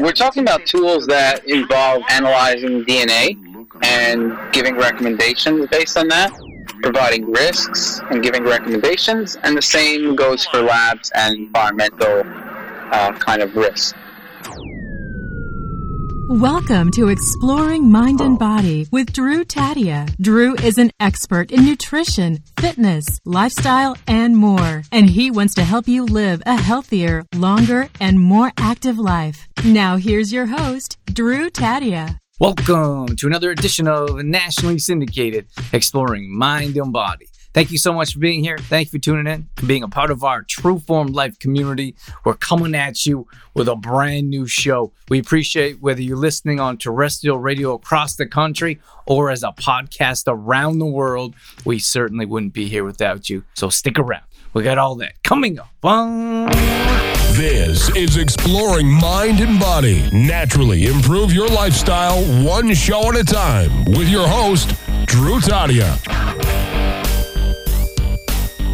we're talking about tools that involve analyzing DNA and giving recommendations based on that, providing risks and giving recommendations, and the same goes for labs and environmental uh, kind of risks. Welcome to Exploring Mind and Body with Drew Tadia. Drew is an expert in nutrition, fitness, lifestyle, and more. And he wants to help you live a healthier, longer, and more active life. Now, here's your host, Drew Tadia. Welcome to another edition of Nationally Syndicated Exploring Mind and Body. Thank you so much for being here. Thank you for tuning in and being a part of our True Form Life community. We're coming at you with a brand new show. We appreciate whether you're listening on terrestrial radio across the country or as a podcast around the world. We certainly wouldn't be here without you. So stick around. We got all that coming up. This is Exploring Mind and Body. Naturally improve your lifestyle one show at a time with your host, Drew Tadia.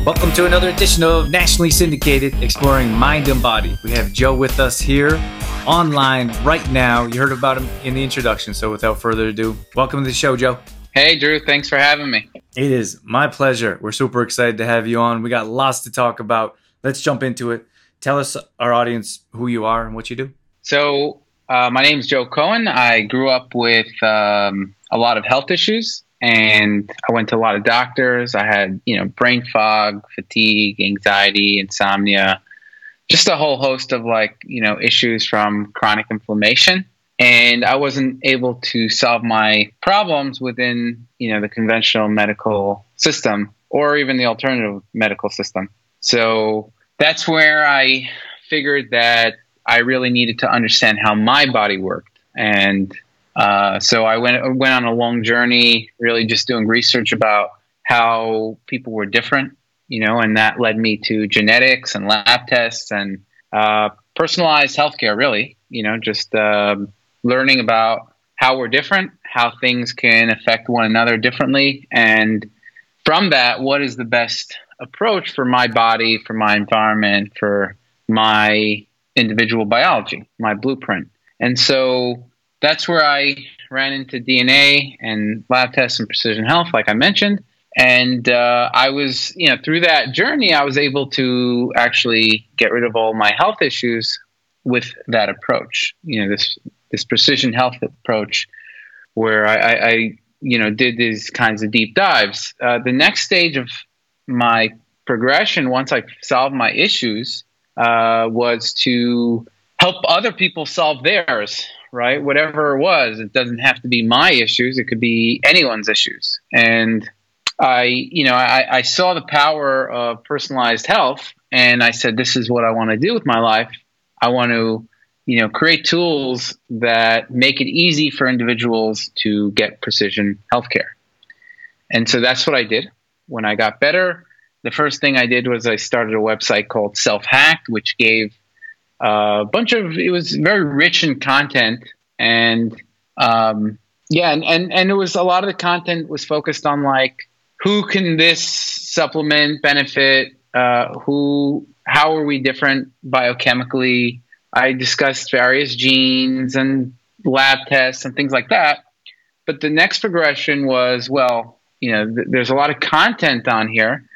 Welcome to another edition of Nationally Syndicated Exploring Mind and Body. We have Joe with us here online right now. You heard about him in the introduction, so without further ado, welcome to the show, Joe. Hey, Drew, thanks for having me. It is my pleasure. We're super excited to have you on. We got lots to talk about. Let's jump into it. Tell us, our audience, who you are and what you do. So, uh, my name is Joe Cohen. I grew up with um, a lot of health issues and I went to a lot of doctors. I had, you know, brain fog, fatigue, anxiety, insomnia, just a whole host of like, you know, issues from chronic inflammation. And I wasn't able to solve my problems within, you know, the conventional medical system or even the alternative medical system. So that's where I figured that I really needed to understand how my body worked. And uh, so I went went on a long journey, really just doing research about how people were different, you know, and that led me to genetics and lab tests and uh, personalized healthcare. Really, you know, just uh, learning about how we're different, how things can affect one another differently, and from that, what is the best approach for my body, for my environment, for my individual biology, my blueprint. And so that's where I ran into DNA and lab tests and precision health, like I mentioned. And uh, I was, you know, through that journey, I was able to actually get rid of all my health issues with that approach. You know, this this precision health approach, where I, I, I you know, did these kinds of deep dives. Uh, the next stage of my progression, once I solved my issues, uh, was to help other people solve theirs right? Whatever it was, it doesn't have to be my issues. It could be anyone's issues. And I, you know, I, I saw the power of personalized health and I said, this is what I want to do with my life. I want to, you know, create tools that make it easy for individuals to get precision healthcare. And so that's what I did. When I got better, the first thing I did was I started a website called Self Hacked, which gave a bunch of it was very rich in content and um, yeah and, and and it was a lot of the content was focused on like who can this supplement benefit? Uh, who how are we different biochemically? I discussed various genes and lab tests and things like that. But the next progression was well you know th- there's a lot of content on here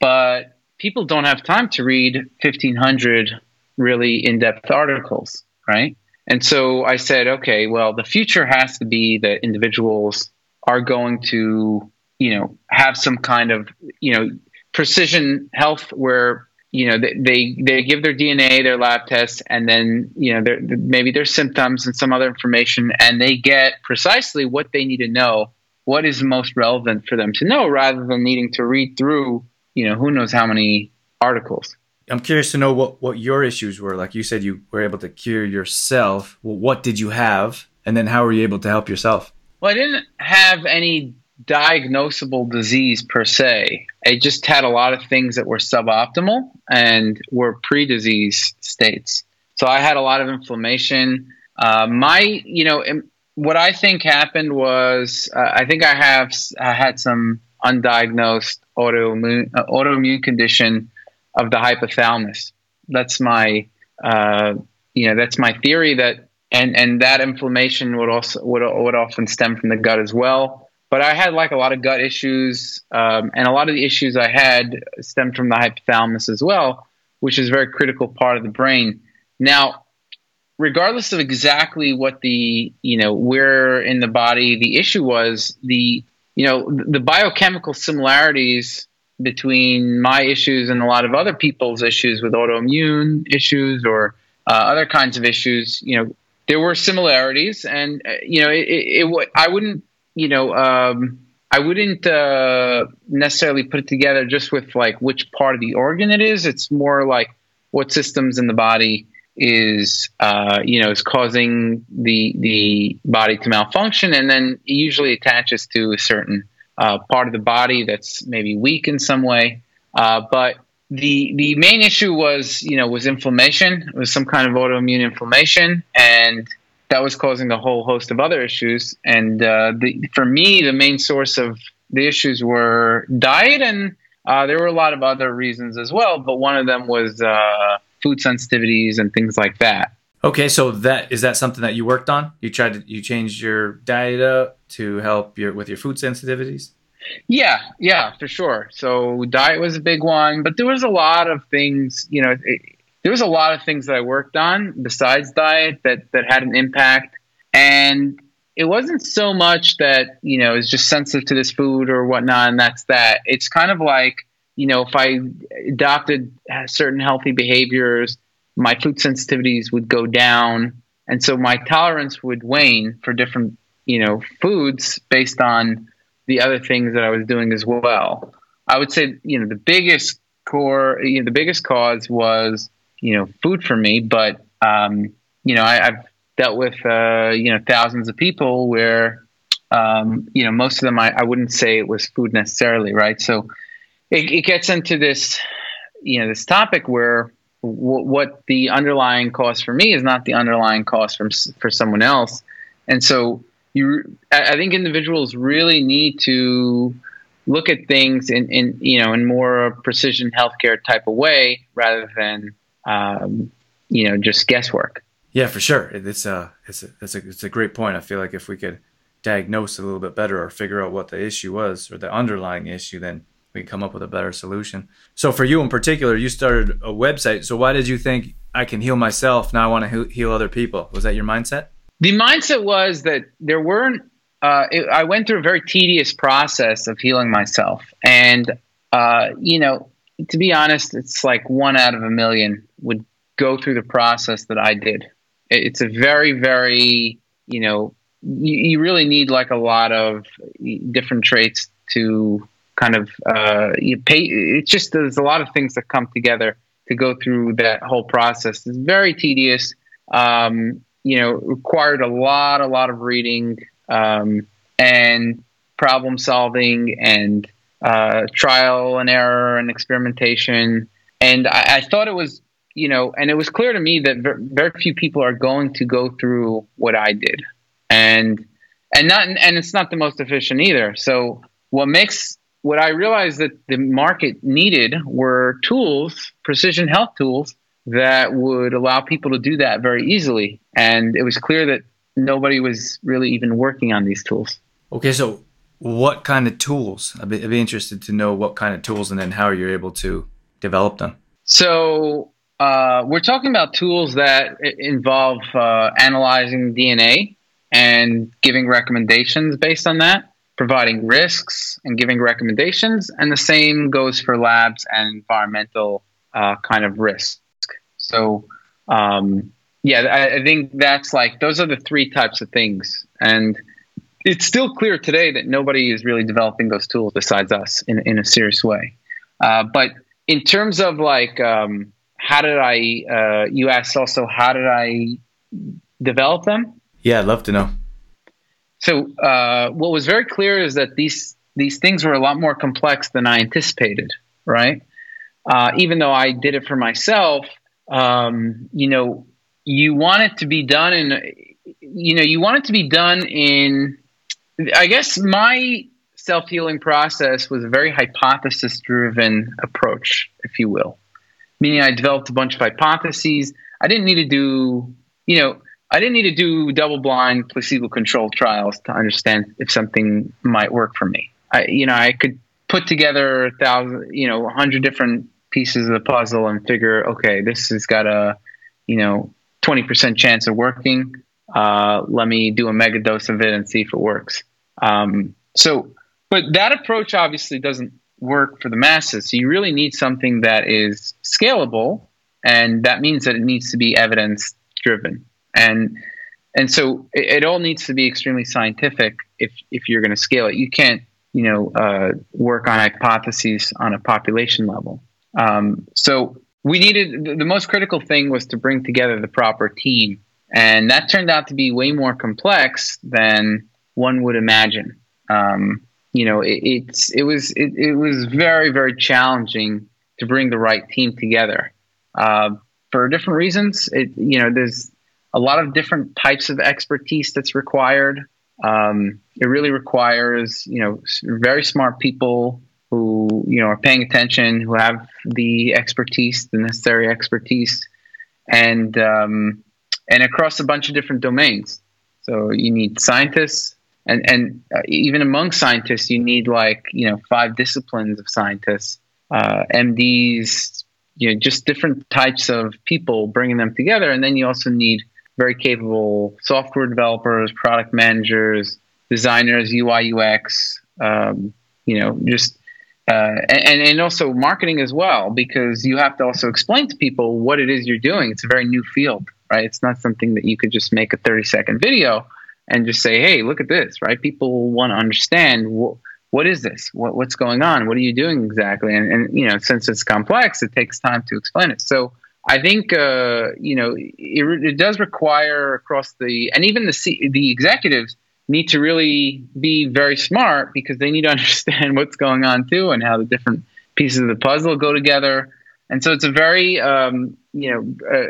but people don't have time to read 1500 really in-depth articles, right? And so I said, okay, well, the future has to be that individuals are going to, you know, have some kind of, you know, precision health where you know they they give their DNA, their lab tests, and then you know maybe their symptoms and some other information, and they get precisely what they need to know, what is most relevant for them to know, rather than needing to read through you know who knows how many articles. I'm curious to know what, what your issues were. Like you said, you were able to cure yourself. Well, what did you have? And then how were you able to help yourself? Well, I didn't have any diagnosable disease per se. I just had a lot of things that were suboptimal and were pre disease states. So I had a lot of inflammation. Uh, my, you know, what I think happened was uh, I think I have I had some undiagnosed autoimmune uh, autoimmune condition of the hypothalamus. That's my, uh, you know, that's my theory that and and that inflammation would also would would often stem from the gut as well. But I had like a lot of gut issues, um, and a lot of the issues I had stemmed from the hypothalamus as well, which is a very critical part of the brain. Now, regardless of exactly what the you know where in the body the issue was, the you know the biochemical similarities between my issues and a lot of other people's issues with autoimmune issues or uh, other kinds of issues, you know, there were similarities, and uh, you know, it, it, it, I wouldn't, you know, um, I wouldn't uh, necessarily put it together just with like which part of the organ it is. It's more like what systems in the body is, uh, you know, is causing the the body to malfunction, and then it usually attaches to a certain uh, part of the body that's maybe weak in some way. Uh, but the the main issue was you know was inflammation. It was some kind of autoimmune inflammation, and that was causing a whole host of other issues. And uh, the, for me, the main source of the issues were diet, and uh, there were a lot of other reasons as well. But one of them was uh, food sensitivities and things like that. Okay, so that is that something that you worked on? You tried to you changed your diet up to help your with your food sensitivities. Yeah, yeah, for sure. So diet was a big one, but there was a lot of things. You know, it, there was a lot of things that I worked on besides diet that that had an impact, and it wasn't so much that you know it's just sensitive to this food or whatnot, and that's that. It's kind of like you know if I adopted certain healthy behaviors my food sensitivities would go down, and so my tolerance would wane for different you know foods based on the other things that I was doing as well. I would say you know the biggest core, you know, the biggest cause was you know food for me, but um, you know I, have dealt with uh, you know thousands of people where um, you know most of them I, I wouldn't say it was food necessarily, right? So it, it gets into this you know this topic where what the underlying cause for me is not the underlying cause from for someone else, and so you I think individuals really need to look at things in, in you know in more precision healthcare type of way rather than um, you know just guesswork. Yeah, for sure. It's a it's a it's a it's a great point. I feel like if we could diagnose a little bit better or figure out what the issue was or the underlying issue, then we can come up with a better solution. So for you in particular, you started a website. So why did you think I can heal myself? Now I want to heal other people. Was that your mindset? The mindset was that there weren't. Uh, it, I went through a very tedious process of healing myself, and uh, you know, to be honest, it's like one out of a million would go through the process that I did. It, it's a very, very, you know, you, you really need like a lot of different traits to kind of uh, you pay. It's just there's a lot of things that come together to go through that whole process. It's very tedious. Um, you know, required a lot, a lot of reading um, and problem solving and uh, trial and error and experimentation. And I, I, thought it was, you know, and it was clear to me that very, very few people are going to go through what I did, and and not and it's not the most efficient either. So what makes what I realized that the market needed were tools, precision health tools that would allow people to do that very easily. And it was clear that nobody was really even working on these tools. Okay, so what kind of tools? I'd be, I'd be interested to know what kind of tools and then how you're able to develop them. So uh, we're talking about tools that involve uh, analyzing DNA and giving recommendations based on that providing risks and giving recommendations, and the same goes for labs and environmental uh, kind of risk. So, um, yeah, I, I, think that's like those are the three types of things, and it's still clear today that nobody is really developing those tools besides us in in a serious way. Uh, but in terms of like, um, how did I? Uh, you asked also, how did I develop them? Yeah, I'd love to know. So uh, what was very clear is that these these things were a lot more complex than I anticipated. Right? Uh, even though I did it for myself, um, you know, you want it to be done in, you know, you want it to be done in. I guess my self healing process was a very hypothesis driven approach, if you will. Meaning, I developed a bunch of hypotheses. I didn't need to do, you know, I didn't need to do double blind placebo controlled trials to understand if something might work for me. I, you know, I could put together a thousand, you know, a hundred different pieces of the puzzle and figure, okay, this has got a, you know, 20% chance of working. Uh, let me do a mega dose of it and see if it works. Um, so, but that approach obviously doesn't work for the masses. So you really need something that is scalable, and that means that it needs to be evidence driven. And and so it, it, all needs to be extremely scientific if if you're going to scale it. You can't you know uh, work on hypotheses on a population level. Um, so we needed the, most critical thing was to bring together the proper team, and that turned out to be way more complex than one would imagine. Um, you know, it, it's it was it, it, was very very challenging to bring the right team together uh, for different reasons. It you know there's a lot of different types of expertise that's required. Um, it really requires you know very smart people who you know are paying attention, who have the expertise, the necessary expertise, and um, and across a bunch of different domains. So you need scientists, and and uh, even among scientists, you need like you know five disciplines of scientists, uh, MDs, you know, just different types of people, bringing them together, and then you also need very capable software developers, product managers, designers, UI UX, um, you know, just uh, and and also marketing as well, because you have to also explain to people what it is you're doing. It's a very new field, right? It's not something that you could just make a 30 second video and just say, "Hey, look at this!" Right? People want to understand what what is this? What, what's going on? What are you doing exactly? And, and you know, since it's complex, it takes time to explain it. So I think uh, you know it, it, does require across the and even the C, the executives need to really be very smart because they need to understand what's going on too and how the different pieces of the puzzle go together. And so it's a very um, you know uh,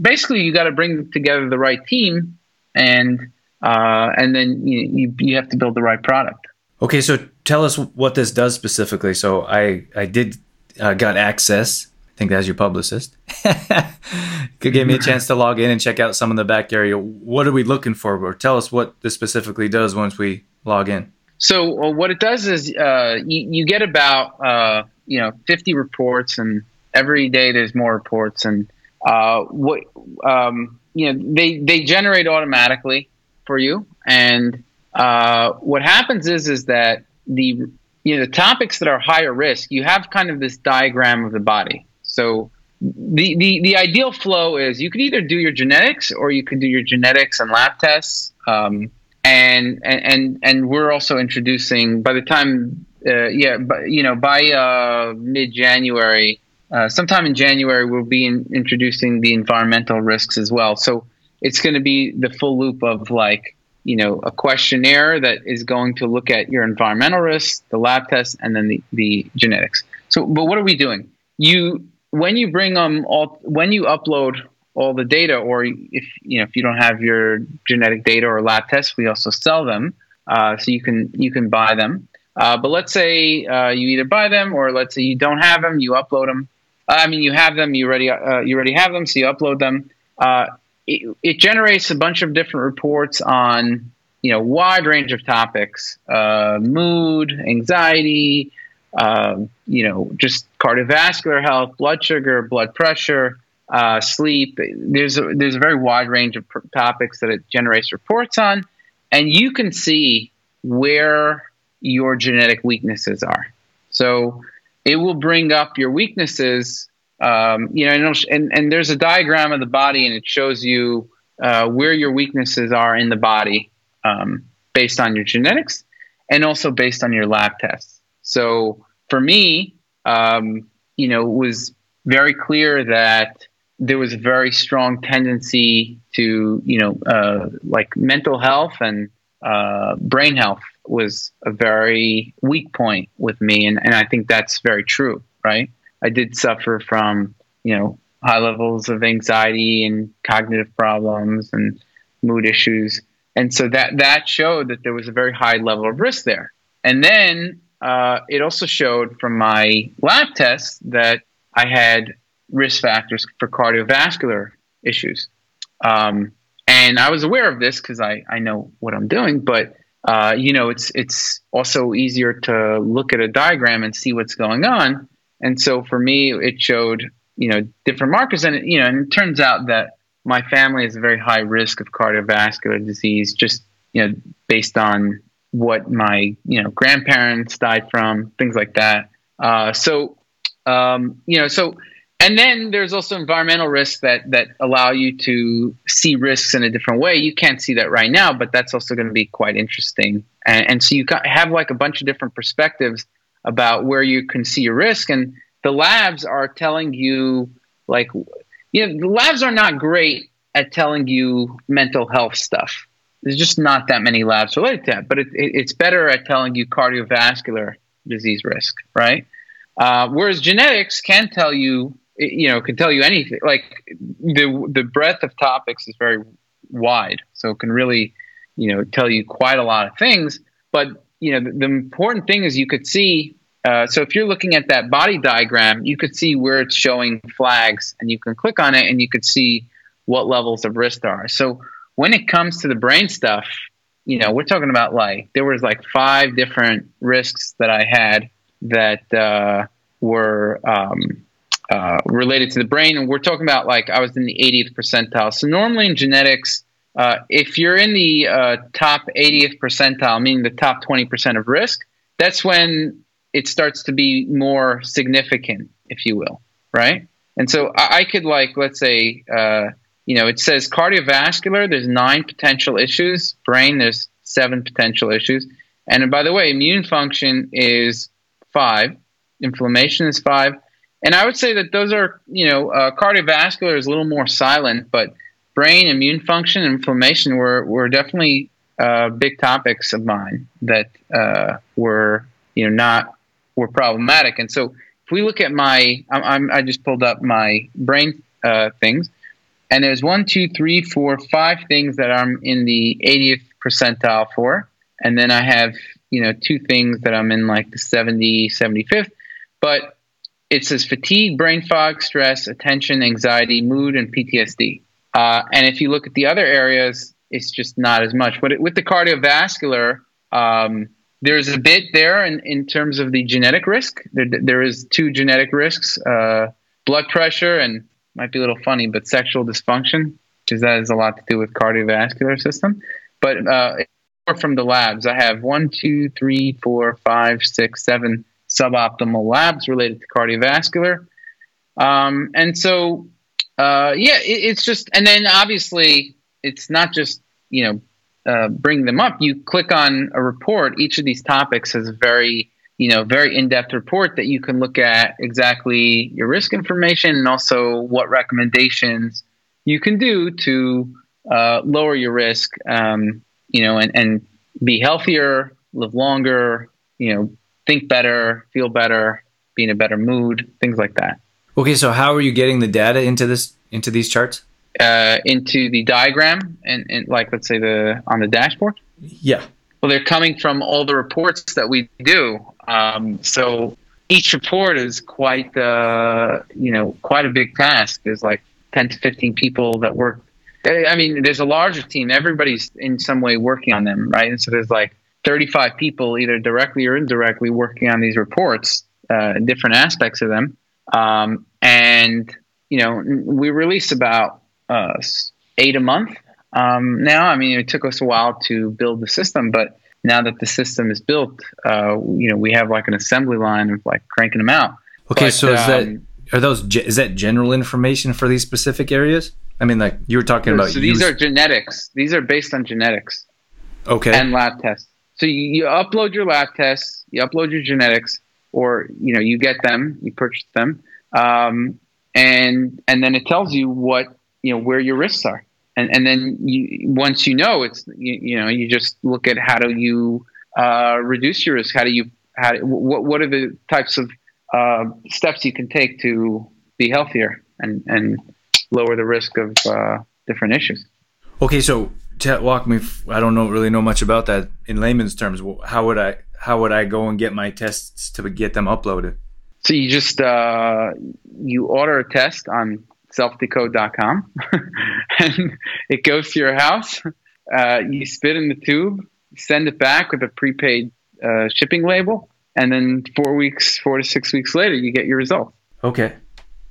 basically you got to bring together the right team and uh, and then you, you, you have to build the right product. Okay, so tell us what this does specifically. So I I did uh, got access. Think that's your publicist. Could give me a chance to log in and check out some of the back area. What are we looking for? Or tell us what this specifically does once we log in. So uh, what it does is uh, you, you, get about uh, you know 50 reports, and every day there's more reports, and uh, what um, you know they they generate automatically for you. And uh, what happens is is that the you know the topics that are higher risk, you have kind of this diagram of the body. So the, the the ideal flow is you could either do your genetics or you could do your genetics and lab tests. Um, and, and and and we're also introducing by the time uh, yeah but you know by uh, mid January uh, sometime in January we'll be in, introducing the environmental risks as well. So it's going to be the full loop of like you know a questionnaire that is going to look at your environmental risks, the lab tests, and then the, the genetics. So, but what are we doing? You when you bring them all when you upload all the data, or if you know if you don't have your genetic data or lab tests, we also sell them, uh, so you can you can buy them. Uh, but let's say uh, you either buy them or let's say you don't have them, you upload them. I mean, you have them, you already uh, you already have them, so you upload them. Uh, it, it, generates a bunch of different reports on you know wide range of topics uh, mood anxiety uh, you know just cardiovascular health blood sugar blood pressure uh, sleep there's a, there's a very wide range of pr- topics that it generates reports on and you can see where your genetic weaknesses are so it will bring up your weaknesses um, you know, and, and, and, there's a diagram of the body, and it shows you uh, where your weaknesses are in the body um, based on your genetics and also based on your lab tests. So for me, um, you know, it was very clear that there was a very strong tendency to, you know, uh, like mental health and uh, brain health was a very weak point with me, and, and I think that's very true, right? I did suffer from, you know, high levels of anxiety and cognitive problems and mood issues. And so that, that showed that there was a very high level of risk there. And then uh, it also showed from my lab tests that I had risk factors for cardiovascular issues. Um, and I was aware of this because I, I know what I'm doing, but uh, you know, it's it's also easier to look at a diagram and see what's going on. And so for me, it showed you know different markers, and you know, and it turns out that my family has a very high risk of cardiovascular disease, just you know, based on what my you know grandparents died from, things like that. Uh, so um, you know, so and then there's also environmental risks that that allow you to see risks in a different way. You can't see that right now, but that's also going to be quite interesting. And, and so you have like a bunch of different perspectives about where you can see your risk, and the labs are telling you like you know the labs are not great at telling you mental health stuff. There's just not that many labs. Related to that, but it, it, it's better at telling you cardiovascular disease risk, right? Uh, whereas genetics can tell you you know can tell you anything. Like the the breadth of topics is very wide. So it can really you know tell you quite a lot of things. But you know the, the important thing is you could see uh, so if you're looking at that body diagram you could see where it's showing flags and you can click on it and you could see what levels of risk there are. So when it comes to the brain stuff you know we're talking about like there was like five different risks that i had that uh, were um, uh, related to the brain. And we're talking about like I was in the 80th percentile. So normally in genetics, uh, if you're in the uh, top 80th percentile, meaning the top 20% of risk, that's when it starts to be more significant, if you will, right? And so I, I could like, let's say, uh, you know, it says cardiovascular, there's nine potential issues. Brain, there's seven potential issues. And by the way, immune function is five. Inflammation is five and I would say that those are, you know, uh, cardiovascular is a little more silent, but brain, immune function, inflammation were, were definitely uh, big topics of mine that uh, were, you know, not were problematic. And so if we look at my, I'm, I'm i just pulled up my brain uh, things, and there's one, two, three, four, five things that I'm in the 80th percentile for, and then I have, you know, two things that I'm in like the 70, 75th. But it says fatigue, brain fog, stress, attention, anxiety, mood, and PTSD. Uh, and if you look at the other areas, it's just not as much. But it, with the cardiovascular, um, there's a bit there in, in terms of the genetic risk. There, there is two genetic risks: uh, blood pressure and might be a little funny, but sexual dysfunction, because that has a lot to do with cardiovascular system. But uh, from the labs, I have one, two, three, four, five, six, seven suboptimal labs related to cardiovascular. Um, and so, uh, yeah, it, it's just, and then obviously it's not just, you know, uh, bring them up. You click on a report. Each of these topics has a very, you know, very in-depth report that you can look at exactly your risk information and also what recommendations you can do to uh, lower your risk, um, you know, and, and be healthier, live longer, you know, think better, feel better, be in a better mood, things like that. Okay, so how are you getting the data into this into these charts? Uh, into the diagram and, and like let's say the on the dashboard. Yeah. Well, they're coming from all the reports that we do. Um, so each report is quite uh, you know quite a big task. There's like ten to fifteen people that work. I mean, there's a larger team. Everybody's in some way working on them, right? And so there's like 35 people, either directly or indirectly, working on these reports, uh, different aspects of them. Um, and, you know, we release about uh, eight a month um, now. I mean, it took us a while to build the system, but now that the system is built, uh, you know, we have like an assembly line of like cranking them out. Okay, but, so is um, that are those is that general information for these specific areas? I mean, like you were talking about. So these use- are genetics. These are based on genetics. Okay. And lab tests. So you, you upload your lab tests, you upload your genetics, or you know you get them, you purchase them, um, and and then it tells you what you know where your risks are, and and then you once you know it's you, you know you just look at how do you uh, reduce your risk, how do you how what what are the types of uh, steps you can take to be healthier and and lower the risk of uh, different issues. Okay, so walk me. I don't know really know much about that in layman's terms. How would I how would I go and get my tests to get them uploaded? So you just uh, you order a test on selfdecode.com and it goes to your house. Uh, you spit in the tube, send it back with a prepaid uh, shipping label, and then four weeks, four to six weeks later, you get your results. Okay.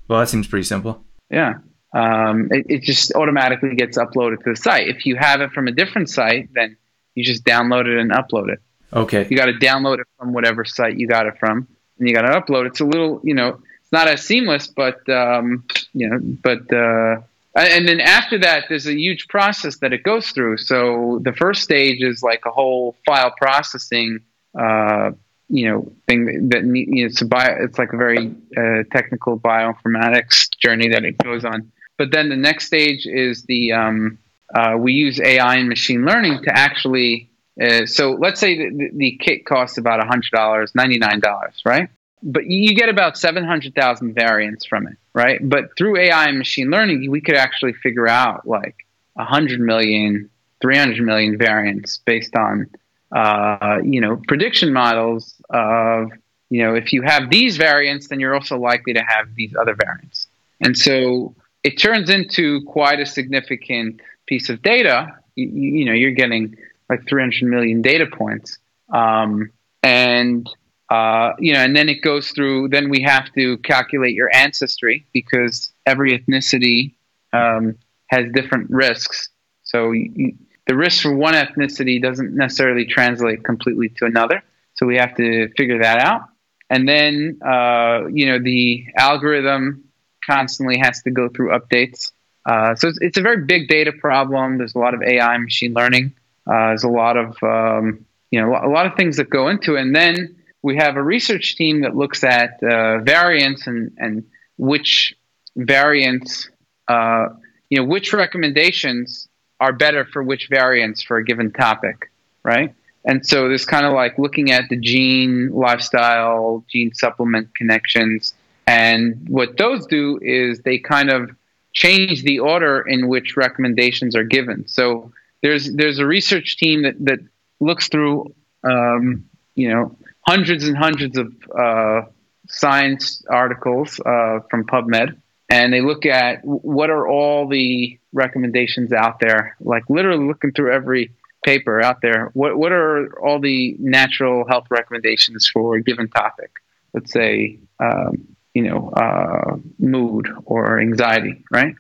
Well, that seems pretty simple. Yeah. Um, it, it just automatically gets uploaded to the site. If you have it from a different site, then you just download it and upload it. Okay. You got to download it from whatever site you got it from, and you got to upload. It. It's a little, you know, it's not as seamless, but um, you know, but uh, and then after that, there's a huge process that it goes through. So the first stage is like a whole file processing, uh, you know, thing that you know, it's a bio, it's like a very uh, technical bioinformatics journey that it goes on. But then the next stage is the um, uh, we use AI and machine learning to actually. Uh, so let's say the, the kit costs about hundred dollars, ninety nine dollars, right? but you get about 700,000 variants from it, right? But through AI and machine learning, we could actually figure out like 100 million, 300 million variants based on, uh, you know, prediction models of, you know, if you have these variants, then you're also likely to have these other variants. And so it turns into quite a significant piece of data. You, you know, you're getting like 300 million data points. Um, and uh, you know, and then it goes through. Then we have to calculate your ancestry because every ethnicity um, has different risks. So you, the risk for one ethnicity doesn't necessarily translate completely to another. So we have to figure that out. And then uh, you know the algorithm constantly has to go through updates. Uh, so it's, it's, a very big data problem. There's a lot of AI, machine learning. Uh, there's a lot of um, you know a lot of things that go into it. And then we have a research team that looks at uh, variants and, and which variants, uh, you know, which recommendations are better for which variants for a given topic, right? And so there's kind of like looking at the gene, lifestyle, gene supplement connections. And what those do is they kind of change the order in which recommendations are given. So there's there's a research team that, that looks through um, you know hundreds and hundreds of uh, science articles uh, from PubMed, and they look at what are all the recommendations out there, like literally looking through every paper out there. What what are all the natural health recommendations for a given topic? Let's say, um, you know, uh, mood or anxiety, right?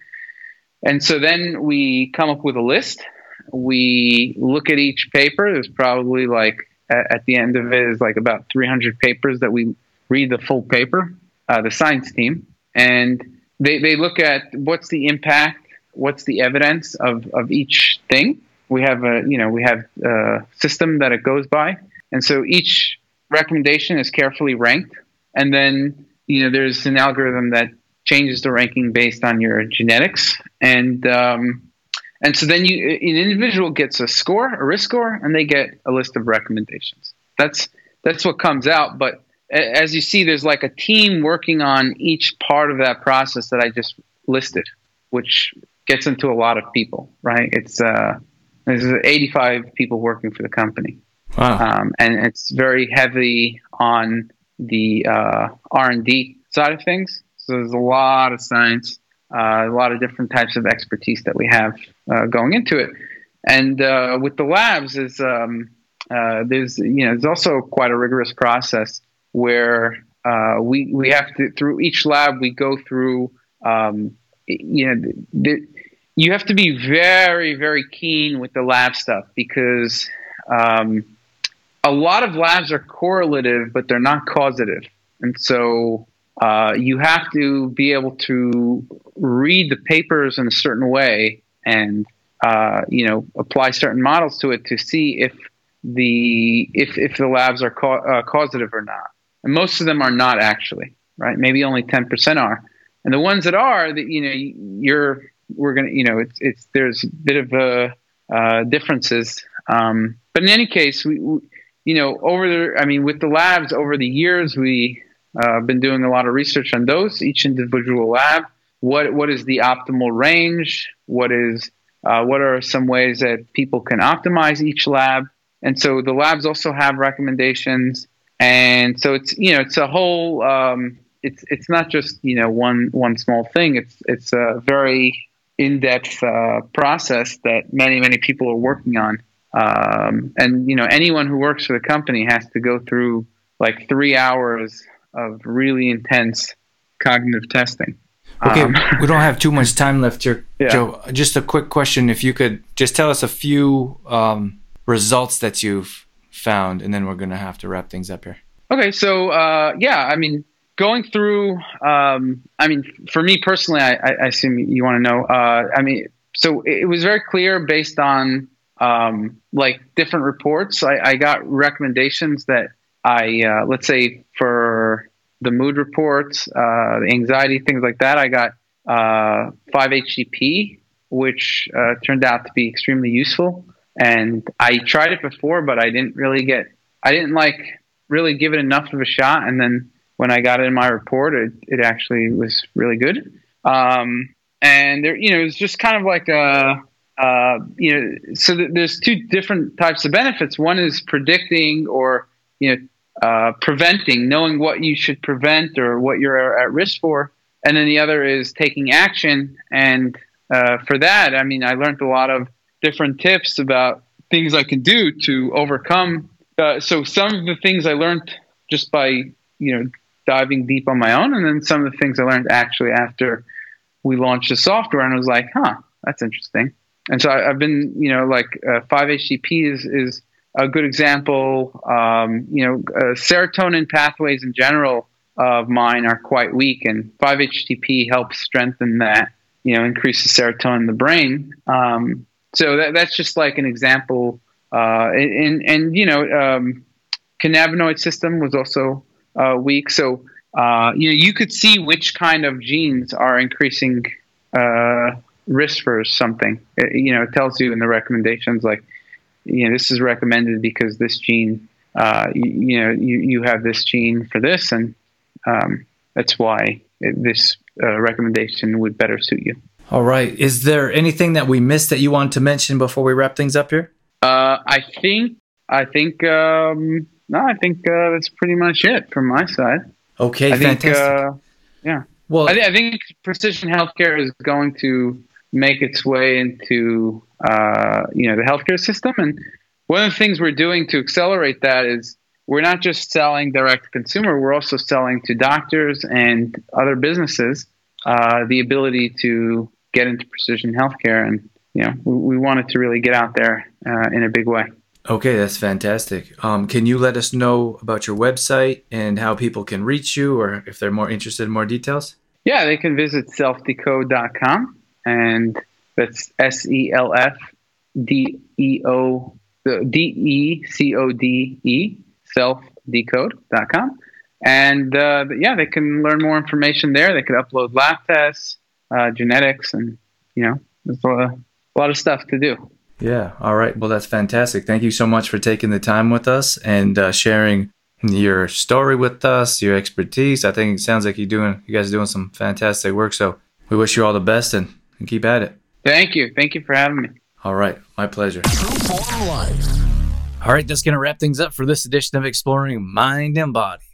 And so then we come up with a list. We look at each paper. There's probably like at, at, the end of it is like about 300 papers that we read the full paper, uh, the science team, and they, they look at what's the impact, what's the evidence of, of each thing. We have a you know we have a system that it goes by, and so each recommendation is carefully ranked, and then you know there's an algorithm that changes the ranking based on your genetics. And um, and so then you, an individual gets a score, a risk score, and they get a list of recommendations. That's that's what comes out. But as you see, there's like a team working on each part of that process that I just listed, which gets into a lot of people. Right? It's uh, there's 85 people working for the company, wow. um, and it's very heavy on the uh, R and D side of things. So there's a lot of science uh, a lot of different types of expertise that we have uh, going into it. And uh, with the labs, is um, uh, there's you know there's also quite a rigorous process where uh, we we have to through each lab we go through um, you know the, you have to be very very keen with the lab stuff because um, a lot of labs are correlative but they're not causative, and so uh, you have to be able to read the papers in a certain way and uh, you know apply certain models to it to see if the if if the labs are ca- uh, causative or not. And most of them are not actually, right? Maybe only ten percent are. And the ones that are, that you know, you're we're gonna, you know, it's it's there's a bit of a uh, differences. Um, but in any case, we, we, you know, over the, I mean, with the labs over the years, we uh, been doing a lot of research on those, each individual lab. What what is the optimal range? What is uh, what are some ways that people can optimize each lab? And so the labs also have recommendations. And so it's you know it's a whole um, it's it's not just you know one one small thing. It's it's a very in-depth uh, process that many many people are working on. Um, and you know, anyone who works for the company has to go through like three hours of really intense cognitive testing. Okay, um, we don't have too much time left here, yeah. Joe. Just a quick question: If you could just tell us a few um, results that you've found, and then we're going to have to wrap things up here. Okay, so uh, yeah, I mean, going through, um, I mean, for me personally, I, I assume you want to know. Uh, I mean, so it was very clear based on um, like different reports. I, I got recommendations that I, uh, let's say, for the mood reports, uh, anxiety, things like that. I got uh, 5-HTP, which uh, turned out to be extremely useful. And I tried it before, but I didn't really get, I didn't like really give it enough of a shot. And then when I got it in my report, it, it actually was really good. Um, and there, you know, it's just kind of like a, uh, you know, so th- there's two different types of benefits. One is predicting or, you know, uh, preventing, knowing what you should prevent or what you're at risk for, and then the other is taking action. And uh, for that, I mean, I learned a lot of different tips about things I can do to overcome. Uh, so some of the things I learned just by you know diving deep on my own, and then some of the things I learned actually after we launched the software, and I was like, huh, that's interesting. And so I, have been, you know, like 5-HTP uh, is is a good example. Um, you know, uh, serotonin pathways in general of mine are quite weak, and 5-HTP helps strengthen that. You know, increases serotonin in the brain. Um, so that, that's just like an example. Uh, and, and you know, um, cannabinoid system was also uh, weak. So uh, you know, you could see which kind of genes are increasing uh, risk for something. It, you know, it tells you in the recommendations like you know, this is recommended because this gene, uh, you, you, know, you, you have this gene for this, and um, that's why it, this uh, recommendation would better suit you. All right. Is there anything that we missed that you want to mention before we wrap things up here? Uh, I think, I think, um, no, I think uh, that's pretty much it from my side. Okay, I fantastic. Think, uh, yeah. Well, I, th- I think precision healthcare is going to make its way into uh, you know the healthcare system. And one of the things we're doing to accelerate that is we're not just selling direct to consumer; we're also selling to doctors and other businesses uh, the ability to get into precision healthcare. And you know, we, we wanted to really get out there uh, in a big way. Okay, that's fantastic. Um, can you let us know about your website and how people can reach you, or if they're more interested in more details? Yeah, they can visit selfdecode.com and that's S E L F D E O D E C O D E selfdecode.com. And uh, yeah, they can learn more information there. They could upload lab tests, uh, genetics, and you know, there's a lot, of, a lot of stuff to do. Yeah. All right. Well, that's fantastic. Thank you so much for taking the time with us and uh, sharing your story with us, your expertise. I think it sounds like you're doing, you guys are doing some fantastic work. So we wish you all the best and, and keep at it. Thank you. Thank you for having me. All right. My pleasure. All right. That's going to wrap things up for this edition of Exploring Mind and Body.